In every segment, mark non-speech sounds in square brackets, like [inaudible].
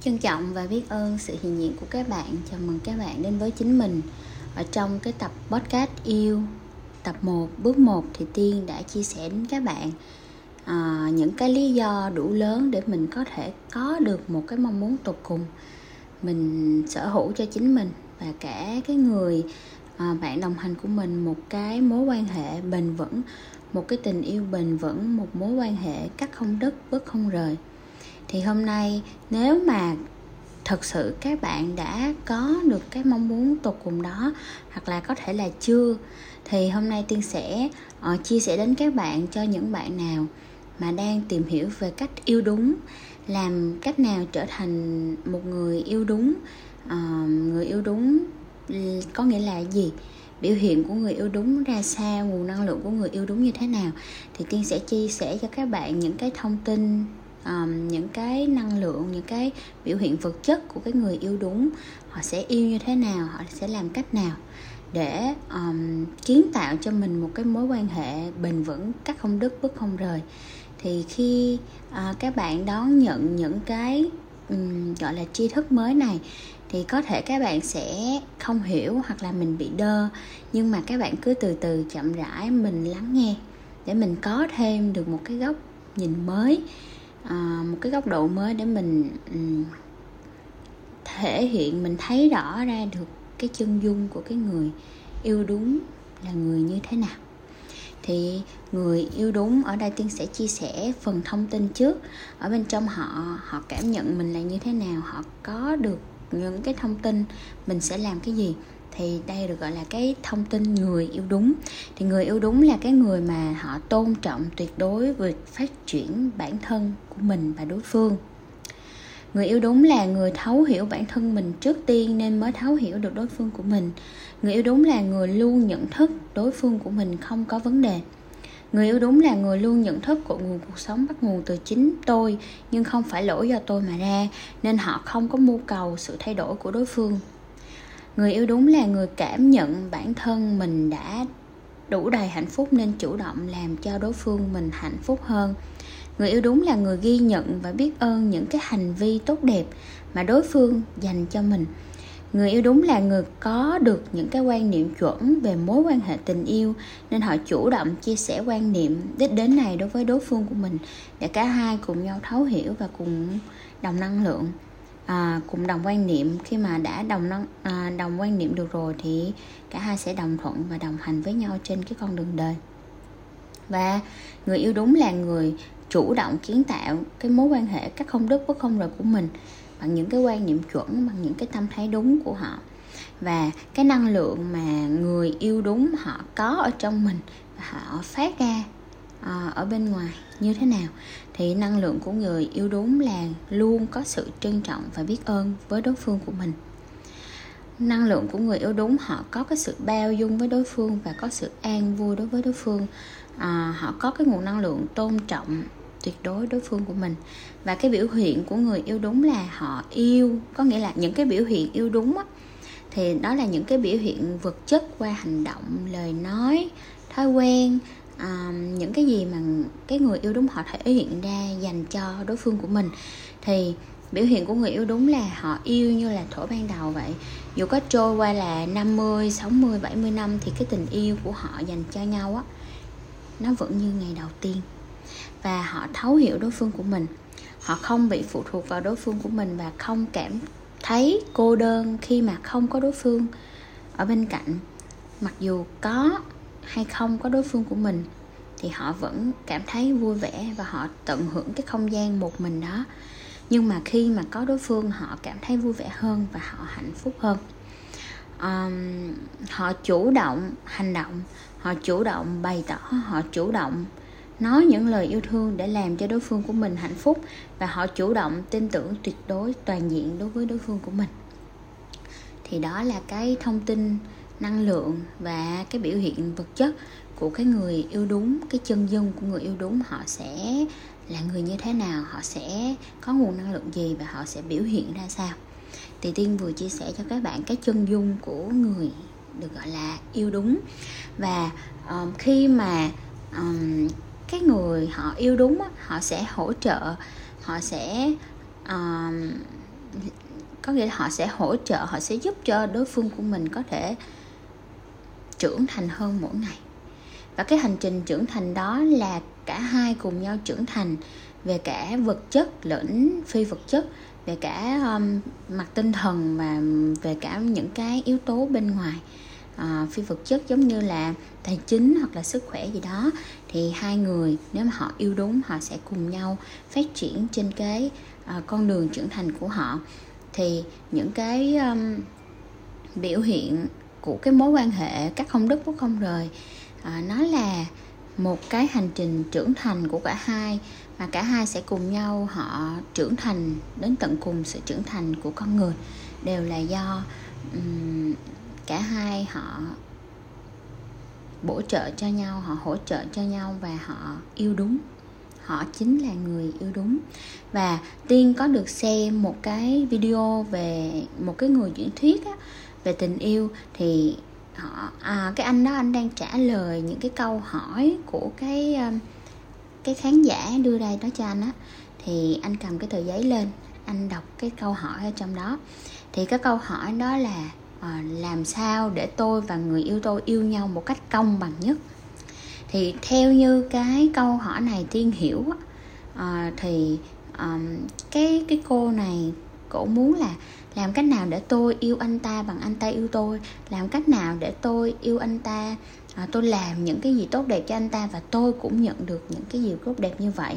Trân trọng và biết ơn sự hiện diện của các bạn. Chào mừng các bạn đến với chính mình. Ở trong cái tập podcast yêu Tập 1, bước 1 thì Tiên đã chia sẻ đến các bạn à, Những cái lý do đủ lớn để mình có thể có được một cái mong muốn tột cùng. Mình sở hữu cho chính mình Và cả cái người à, bạn đồng hành của mình Một cái mối quan hệ bền vững Một cái tình yêu bền vững Một mối quan hệ cắt không đứt, bước không rời thì hôm nay nếu mà thật sự các bạn đã có được cái mong muốn tột cùng đó hoặc là có thể là chưa thì hôm nay tiên sẽ uh, chia sẻ đến các bạn cho những bạn nào mà đang tìm hiểu về cách yêu đúng làm cách nào trở thành một người yêu đúng uh, người yêu đúng có nghĩa là gì? Biểu hiện của người yêu đúng ra sao? Nguồn năng lượng của người yêu đúng như thế nào? Thì tiên sẽ chia sẻ cho các bạn những cái thông tin um, những cái năng lượng những cái biểu hiện vật chất của cái người yêu đúng họ sẽ yêu như thế nào họ sẽ làm cách nào để um, kiến tạo cho mình một cái mối quan hệ bền vững cắt không đứt bước không rời. Thì khi uh, các bạn đón nhận những cái um, gọi là tri thức mới này thì có thể các bạn sẽ không hiểu hoặc là mình bị đơ. Nhưng mà các bạn cứ từ từ chậm rãi mình lắng nghe để mình có thêm được một cái góc nhìn mới à, một cái góc độ mới để mình um, thể hiện mình thấy rõ ra được cái chân dung của cái người yêu đúng là người như thế nào. Thì người yêu đúng ở đây tiên sẽ chia sẻ phần thông tin trước. Ở bên trong họ họ cảm nhận mình là như thế nào họ có được những cái thông tin mình sẽ làm cái gì thì đây được gọi là cái thông tin người yêu đúng. Thì người yêu đúng là cái người mà họ tôn trọng tuyệt đối việc phát triển bản thân của mình và đối phương. Người yêu đúng là người thấu hiểu bản thân mình trước tiên nên mới thấu hiểu được đối phương của mình. Người yêu đúng là người luôn nhận thức đối phương của mình không có vấn đề. Người yêu đúng là người luôn nhận thức của nguồn cuộc sống bắt nguồn từ chính tôi, nhưng không phải lỗi do tôi mà ra, nên họ không có mưu cầu sự thay đổi của đối phương người yêu đúng là người cảm nhận bản thân mình đã đủ đầy hạnh phúc nên chủ động làm cho đối phương mình hạnh phúc hơn. Người yêu đúng là người ghi nhận và biết ơn những cái hành vi tốt đẹp mà đối phương dành cho mình. Người yêu đúng là người có được những cái quan niệm chuẩn về mối quan hệ tình yêu nên họ chủ động chia sẻ quan niệm đích đến này đối với đối phương của mình để cả hai cùng nhau thấu hiểu và cùng đồng năng lượng à, cùng đồng quan niệm khi mà đã đồng à, đồng quan niệm được rồi thì cả hai sẽ đồng thuận và đồng hành với nhau trên cái con đường đời. Và người yêu đúng là người chủ động kiến tạo cái mối quan hệ các không đứt bất không rời của mình bằng những cái quan niệm chuẩn bằng những cái tâm thái đúng của họ. Và cái năng lượng mà người yêu đúng họ có ở trong mình và họ phát ra à, ở bên ngoài như thế nào? Thì năng lượng của người yêu đúng là luôn có sự trân trọng và biết ơn với đối phương của mình. Năng lượng của người yêu đúng họ có cái sự bao dung với đối phương và có sự an vui đối với đối phương. À, họ có cái nguồn năng lượng tôn trọng tuyệt đối đối phương của mình. Và cái biểu hiện của người yêu đúng là họ yêu có nghĩa là những cái biểu hiện yêu đúng á, thì đó là những cái biểu hiện vật chất qua hành động lời nói thói quen à, những cái gì mà cái người yêu đúng họ thể hiện ra dành cho đối phương của mình thì biểu hiện của người yêu đúng là họ yêu như là thổ ban đầu vậy. Dù có trôi qua là 50, 60, 70 năm thì cái tình yêu của họ dành cho nhau á nó vẫn như ngày đầu tiên. Và họ thấu hiểu đối phương của mình. Họ không bị phụ thuộc vào đối phương của mình và không cảm thấy cô đơn khi mà không có đối phương ở bên cạnh. Mặc dù có hay không có đối phương của mình thì họ vẫn cảm thấy vui vẻ và họ tận hưởng cái không gian một mình đó. Nhưng mà khi mà có đối phương họ cảm thấy vui vẻ hơn và họ hạnh phúc hơn. Um, họ chủ động hành động họ chủ động bày tỏ họ chủ động nói những lời yêu thương để làm cho đối phương của mình hạnh phúc và họ chủ động tin tưởng tuyệt đối toàn diện đối với đối phương của mình. Thì đó là cái thông tin năng lượng và cái biểu hiện vật chất của cái người yêu đúng cái chân dung của người yêu đúng họ sẽ là người như thế nào họ sẽ có nguồn năng lượng gì và họ sẽ biểu hiện ra sao. Thì tiên vừa chia sẻ cho các bạn cái chân dung của người được gọi là yêu đúng. Và um, khi mà um, cái người họ yêu đúng họ sẽ hỗ trợ họ sẽ um, có nghĩa là họ sẽ hỗ trợ họ sẽ giúp cho đối phương của mình có thể trưởng thành hơn mỗi ngày. Và cái hành trình trưởng thành đó là cả hai cùng nhau trưởng thành về cả vật chất lẫn phi vật chất về cả um, mặt tinh thần và về cả những cái yếu tố bên ngoài. Uh, phi vật chất giống như là tài chính hoặc là sức khỏe gì đó thì hai người nếu mà họ yêu đúng họ sẽ cùng nhau phát triển trên cái uh, con đường trưởng thành của họ. Thì những cái um, biểu hiện của cái mối quan hệ các không đức bất không? Rời à, nó là một cái hành trình trưởng thành của cả hai mà cả hai sẽ cùng nhau họ trưởng thành đến tận cùng sự trưởng thành của con người đều là do um, cả hai họ bổ trợ cho nhau họ hỗ trợ cho nhau và họ yêu đúng. Họ chính là người yêu đúng. Và tiên có được xem một cái video về một cái người diễn thuyết á, về tình yêu thì họ à, cái anh đó anh đang trả lời những cái câu hỏi của cái ờ, cái khán giả đưa ra đó cho anh á. Thì anh cầm cái tờ giấy lên anh đọc cái câu hỏi ở trong đó. Thì cái câu hỏi đó là à, làm sao để tôi và người yêu tôi yêu nhau một cách công bằng nhất? Thì theo như cái câu hỏi này tiên hiểu à, thì um, cái cái cô này cổ muốn là làm cách nào để tôi yêu anh ta bằng anh ta yêu tôi? Làm cách nào để tôi yêu anh ta à, tôi làm những cái gì tốt đẹp cho anh ta và tôi cũng nhận được những cái gì tốt đẹp như vậy?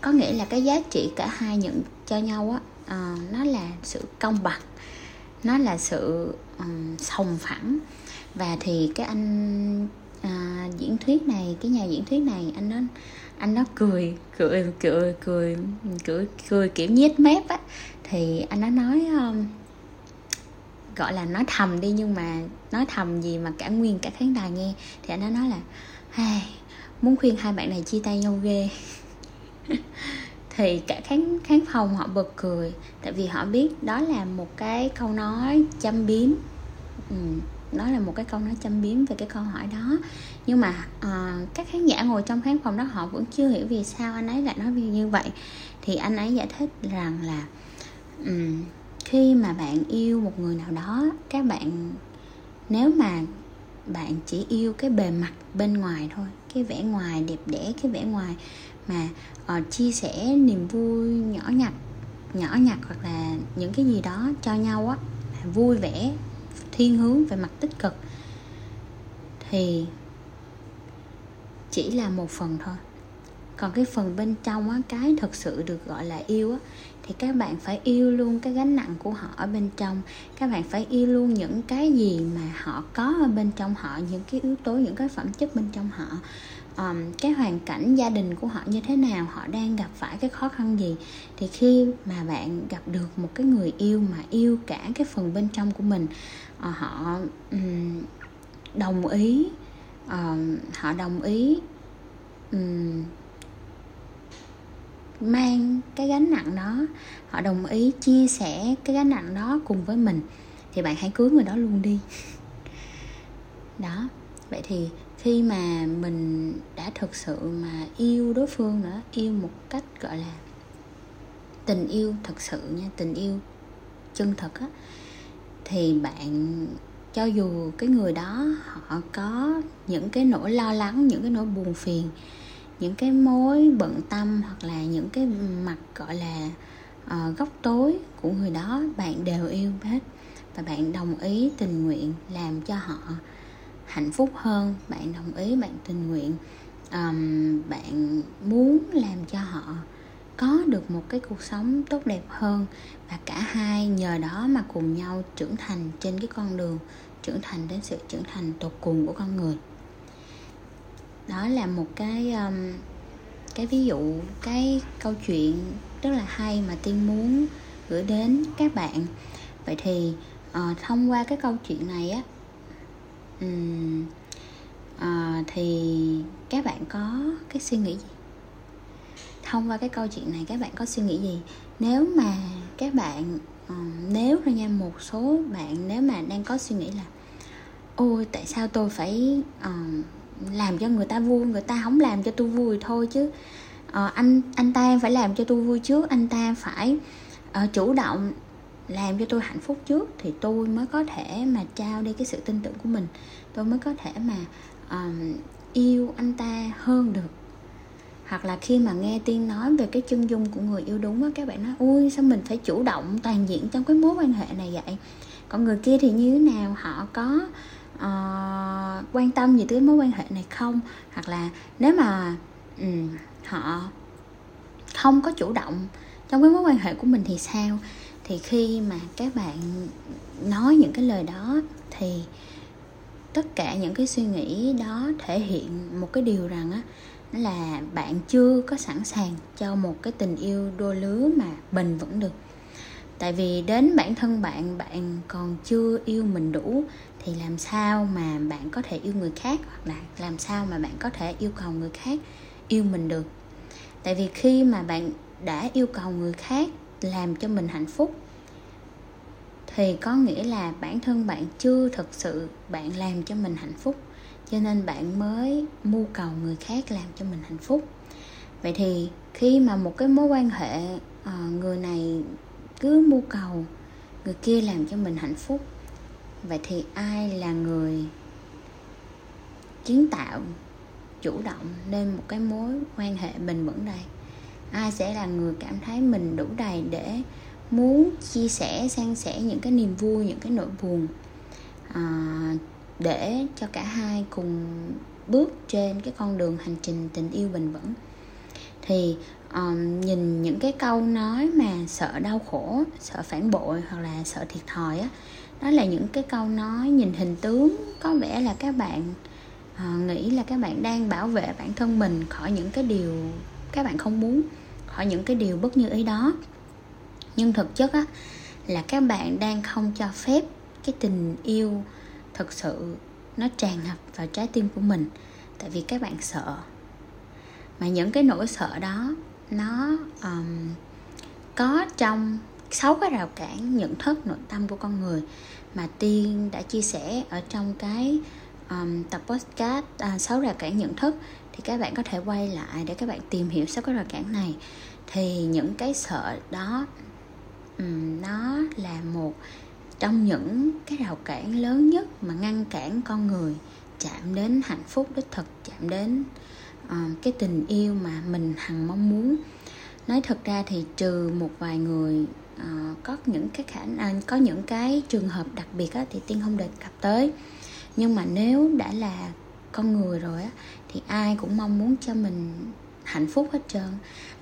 Có nghĩa là cái giá trị cả hai nhận cho nhau á à, nó là sự công bằng nó là sự um, sòng phẳng. Và thì cái anh à, diễn thuyết này cái nhà diễn thuyết này anh nó anh nó cười cười cười cười cười cười kiểu nhếch mép á. Thì anh nó nói um, gọi là nói thầm đi nhưng mà nói thầm gì mà cả nguyên cả khán đài nghe. Thì anh nó nói là hey, muốn khuyên hai bạn này chia tay nhau ghê. [laughs] Thì cả khán khán phòng họ bật cười tại vì họ biết đó là một cái câu nói châm biếm. Ừ, đó là một cái câu nói châm biếm về cái câu hỏi đó. Nhưng mà uh, các khán giả ngồi trong khán phòng đó họ vẫn chưa hiểu vì sao anh ấy lại nói như vậy. Thì anh ấy giải thích rằng là um, khi mà bạn yêu một người nào đó các bạn nếu mà bạn chỉ yêu cái bề mặt bên ngoài thôi cái vẻ ngoài đẹp đẽ cái vẻ ngoài mà uh, chia sẻ niềm vui nhỏ nhặt nhỏ nhặt hoặc là những cái gì đó cho nhau á vui vẻ thiên hướng về mặt tích cực, thì chỉ là một phần thôi. Còn cái phần bên trong á, cái thật sự được gọi là yêu á, thì các bạn phải yêu luôn cái gánh nặng của họ ở bên trong. Các bạn phải yêu luôn những cái gì mà họ có ở bên trong họ, những cái yếu tố, những cái phẩm chất bên trong họ um, cái hoàn cảnh gia đình của họ như thế nào họ đang gặp phải cái khó khăn gì? Thì khi mà bạn gặp được một cái người yêu mà yêu cả cái phần bên trong của mình uh, họ um, đồng ý uh, họ đồng ý um, mang cái gánh nặng đó họ đồng ý chia sẻ cái gánh nặng đó cùng với mình thì bạn hãy cưới người đó luôn đi. [laughs] Đó vậy thì khi mà mình đã thực sự mà yêu đối phương nữa yêu một cách gọi là tình yêu thật sự nha tình yêu chân thật á thì bạn cho dù cái người đó họ có những cái nỗi lo lắng những cái nỗi buồn phiền những cái mối bận tâm hoặc là những cái mặt gọi là uh, góc tối của người đó bạn đều yêu hết. Và bạn đồng ý tình nguyện làm cho họ hạnh phúc hơn bạn đồng ý bạn tình nguyện. Um, bạn muốn làm cho họ có được một cái cuộc sống tốt đẹp hơn và cả hai nhờ đó mà cùng nhau trưởng thành trên cái con đường trưởng thành đến sự trưởng thành tột cùng của con người. Đó là một cái um, cái ví dụ cái câu chuyện rất là hay mà tiên muốn gửi đến các bạn. Vậy thì uh, thông qua cái câu chuyện này á um, thì các bạn có cái suy nghĩ gì? Thông qua cái câu chuyện này các bạn có suy nghĩ gì? Nếu mà các bạn uh, nếu ra nha một số bạn nếu mà đang có suy nghĩ là ôi tại sao tôi phải uh, làm cho người ta vui người ta không làm cho tôi vui thôi chứ? Uh, anh anh ta phải làm cho tôi vui trước anh ta phải uh, chủ động làm cho tôi hạnh phúc trước thì tôi mới có thể mà trao đi cái sự tin tưởng của mình. Tôi mới có thể mà um, yêu anh ta hơn được. Hoặc là khi mà nghe tiên nói về cái chân dung của người yêu đúng á các bạn nói ui sao mình phải chủ động toàn diện trong cái mối quan hệ này vậy? Còn người kia thì như thế nào? Họ có uh, quan tâm gì tới mối quan hệ này không? Hoặc là nếu mà um, họ không có chủ động trong cái mối quan hệ của mình thì sao? Thì khi mà các bạn nói những cái lời đó, thì tất cả những cái suy nghĩ đó thể hiện một cái điều rằng á là bạn chưa có sẵn sàng cho một cái tình yêu đôi lứa mà bền vững được. Tại vì đến bản thân bạn bạn còn chưa yêu mình đủ, thì làm sao mà bạn có thể yêu người khác, hoặc là làm sao mà bạn có thể yêu cầu người khác yêu mình được? Tại vì khi mà bạn đã yêu cầu người khác làm cho mình hạnh phúc. Thì có nghĩa là bản thân bạn chưa thực sự bạn làm cho mình hạnh phúc, cho nên bạn mới mưu cầu người khác làm cho mình hạnh phúc. Vậy thì khi mà một cái mối quan hệ ờ, người này cứ mưu cầu người kia làm cho mình hạnh phúc, vậy thì ai là người kiến tạo, chủ động nên một cái mối quan hệ bền vững đây? Ai sẽ là người cảm thấy mình đủ đầy để muốn chia sẻ san sẻ những cái niềm vui những cái nỗi buồn à, để cho cả hai cùng bước trên cái con đường hành trình tình yêu bền vững? Thì um, nhìn những cái câu nói mà sợ đau khổ sợ phản bội hoặc là sợ thiệt thòi á đó là những cái câu nói nhìn hình tướng. Có vẻ là các bạn uh, nghĩ là các bạn đang bảo vệ bản thân mình khỏi những cái điều các bạn không muốn khỏi những cái điều bất như ý đó. Nhưng thực chất á là các bạn đang không cho phép cái tình yêu thực sự nó tràn ngập vào trái tim của mình tại vì các bạn sợ. Mà những cái nỗi sợ đó nó um, có trong sáu cái rào cản nhận thức nội tâm của con người. Mà tiên đã chia sẻ ở trong cái um, tập podcast à, sáu uh, rào cản nhận thức thì các bạn có thể quay lại để các bạn tìm hiểu sau cái rào cản này. Thì những cái sợ đó um, nó là một trong những cái rào cản lớn nhất mà ngăn cản con người chạm đến hạnh phúc đích thực chạm đến uh, cái tình yêu mà mình hằng mong muốn. Nói thật ra thì trừ một vài người uh, có những cái khả năng có những cái trường hợp đặc biệt á, thì tiên không đề cập tới. Nhưng mà nếu đã là con người rồi á thì ai cũng mong muốn cho mình hạnh phúc hết trơn.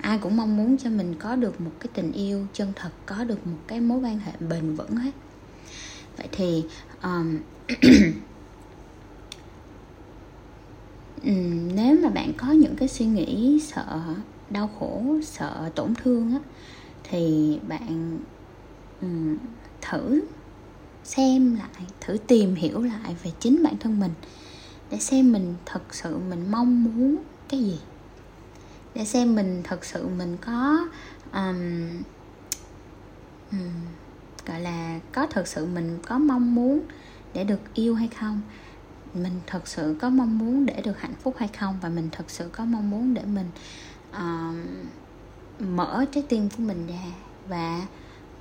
Ai cũng mong muốn cho mình có được một cái tình yêu chân thật có được một cái mối quan hệ bền vững hết. Vậy thì um, [coughs] nếu mà bạn có những cái suy nghĩ sợ đau khổ sợ tổn thương á thì bạn um, thử xem lại thử tìm hiểu lại về chính bản thân mình để xem mình thật sự mình mong muốn cái gì. Để xem mình thật sự mình có um, um, gọi là có thật sự mình có mong muốn để được yêu hay không. Mình thật sự có mong muốn để được hạnh phúc hay không và mình thật sự có mong muốn để mình uh, mở trái tim của mình ra và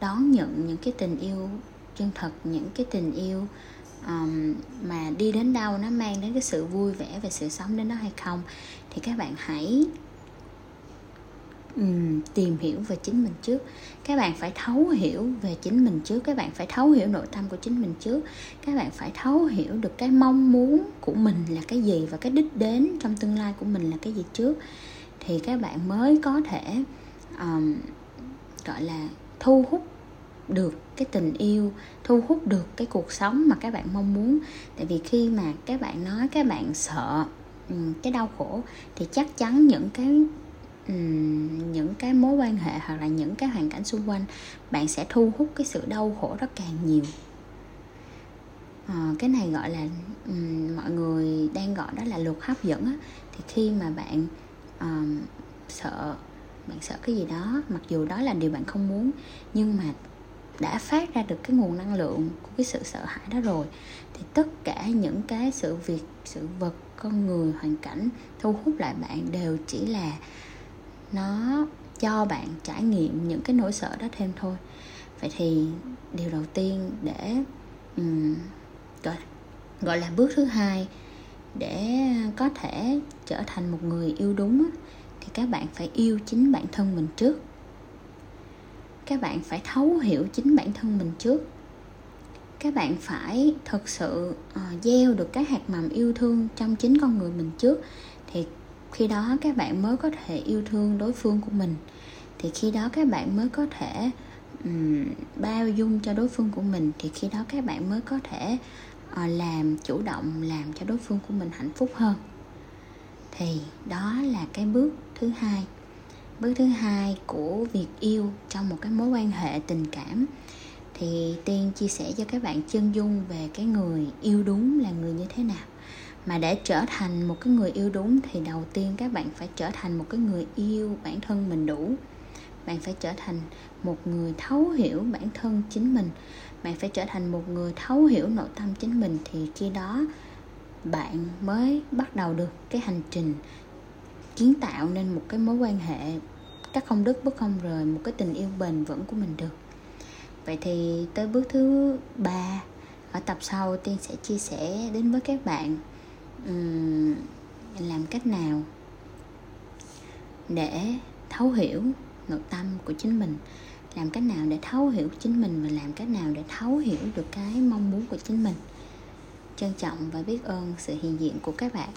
đón nhận những cái tình yêu chân thật những cái tình yêu um, mà đi đến đâu nó mang đến cái sự vui vẻ và sự sống đến đó hay không? Thì các bạn hãy um, tìm hiểu về chính mình trước. Các bạn phải thấu hiểu về chính mình trước. Các bạn phải thấu hiểu nội tâm của chính mình trước. Các bạn phải thấu hiểu được cái mong muốn của mình là cái gì và cái đích đến trong tương lai của mình là cái gì trước. Thì các bạn mới có thể um, gọi là thu hút được cái tình yêu thu hút được cái cuộc sống mà các bạn mong muốn. Tại vì khi mà các bạn nói các bạn sợ cái đau khổ thì chắc chắn những cái những cái mối quan hệ hoặc là những cái hoàn cảnh xung quanh bạn sẽ thu hút cái sự đau khổ đó càng nhiều. À, cái này gọi là um, mọi người đang gọi đó là luật hấp dẫn á. Thì khi mà bạn um, sợ bạn sợ cái gì đó mặc dù đó là điều bạn không muốn nhưng mà đã phát ra được cái nguồn năng lượng của cái sự sợ hãi đó rồi thì tất cả những cái sự việc sự vật con người hoàn cảnh thu hút lại bạn đều chỉ là nó cho bạn trải nghiệm những cái nỗi sợ đó thêm thôi. Vậy thì điều đầu tiên để um, gọi gọi là bước thứ hai để có thể trở thành một người yêu đúng thì các bạn phải yêu chính bản thân mình trước các bạn phải thấu hiểu chính bản thân mình trước. Các bạn phải thực sự uh, gieo được cái hạt mầm yêu thương trong chính con người mình trước. Thì khi đó các bạn mới có thể yêu thương đối phương của mình. Thì khi đó các bạn mới có thể um, bao dung cho đối phương của mình. Thì khi đó các bạn mới có thể uh, làm chủ động làm cho đối phương của mình hạnh phúc hơn. Thì đó là cái bước thứ hai bước thứ hai của việc yêu trong một cái mối quan hệ tình cảm, thì tiên chia sẻ cho các bạn chân dung về cái người yêu đúng là người như thế nào. Mà để trở thành một cái người yêu đúng thì đầu tiên các bạn phải trở thành một cái người yêu bản thân mình đủ. Bạn phải trở thành một người thấu hiểu bản thân chính mình. Bạn phải trở thành một người thấu hiểu nội tâm chính mình thì khi đó bạn mới bắt đầu được cái hành trình kiến tạo nên một cái mối quan hệ các không đứt bất không rời một cái tình yêu bền vững của mình được. Vậy thì tới bước thứ ba ở tập sau tiên sẽ chia sẻ đến với các bạn um, làm cách nào để thấu hiểu nội tâm của chính mình làm cách nào để thấu hiểu chính mình và làm cách nào để thấu hiểu được cái mong muốn của chính mình. Trân trọng và biết ơn sự hiện diện của các bạn.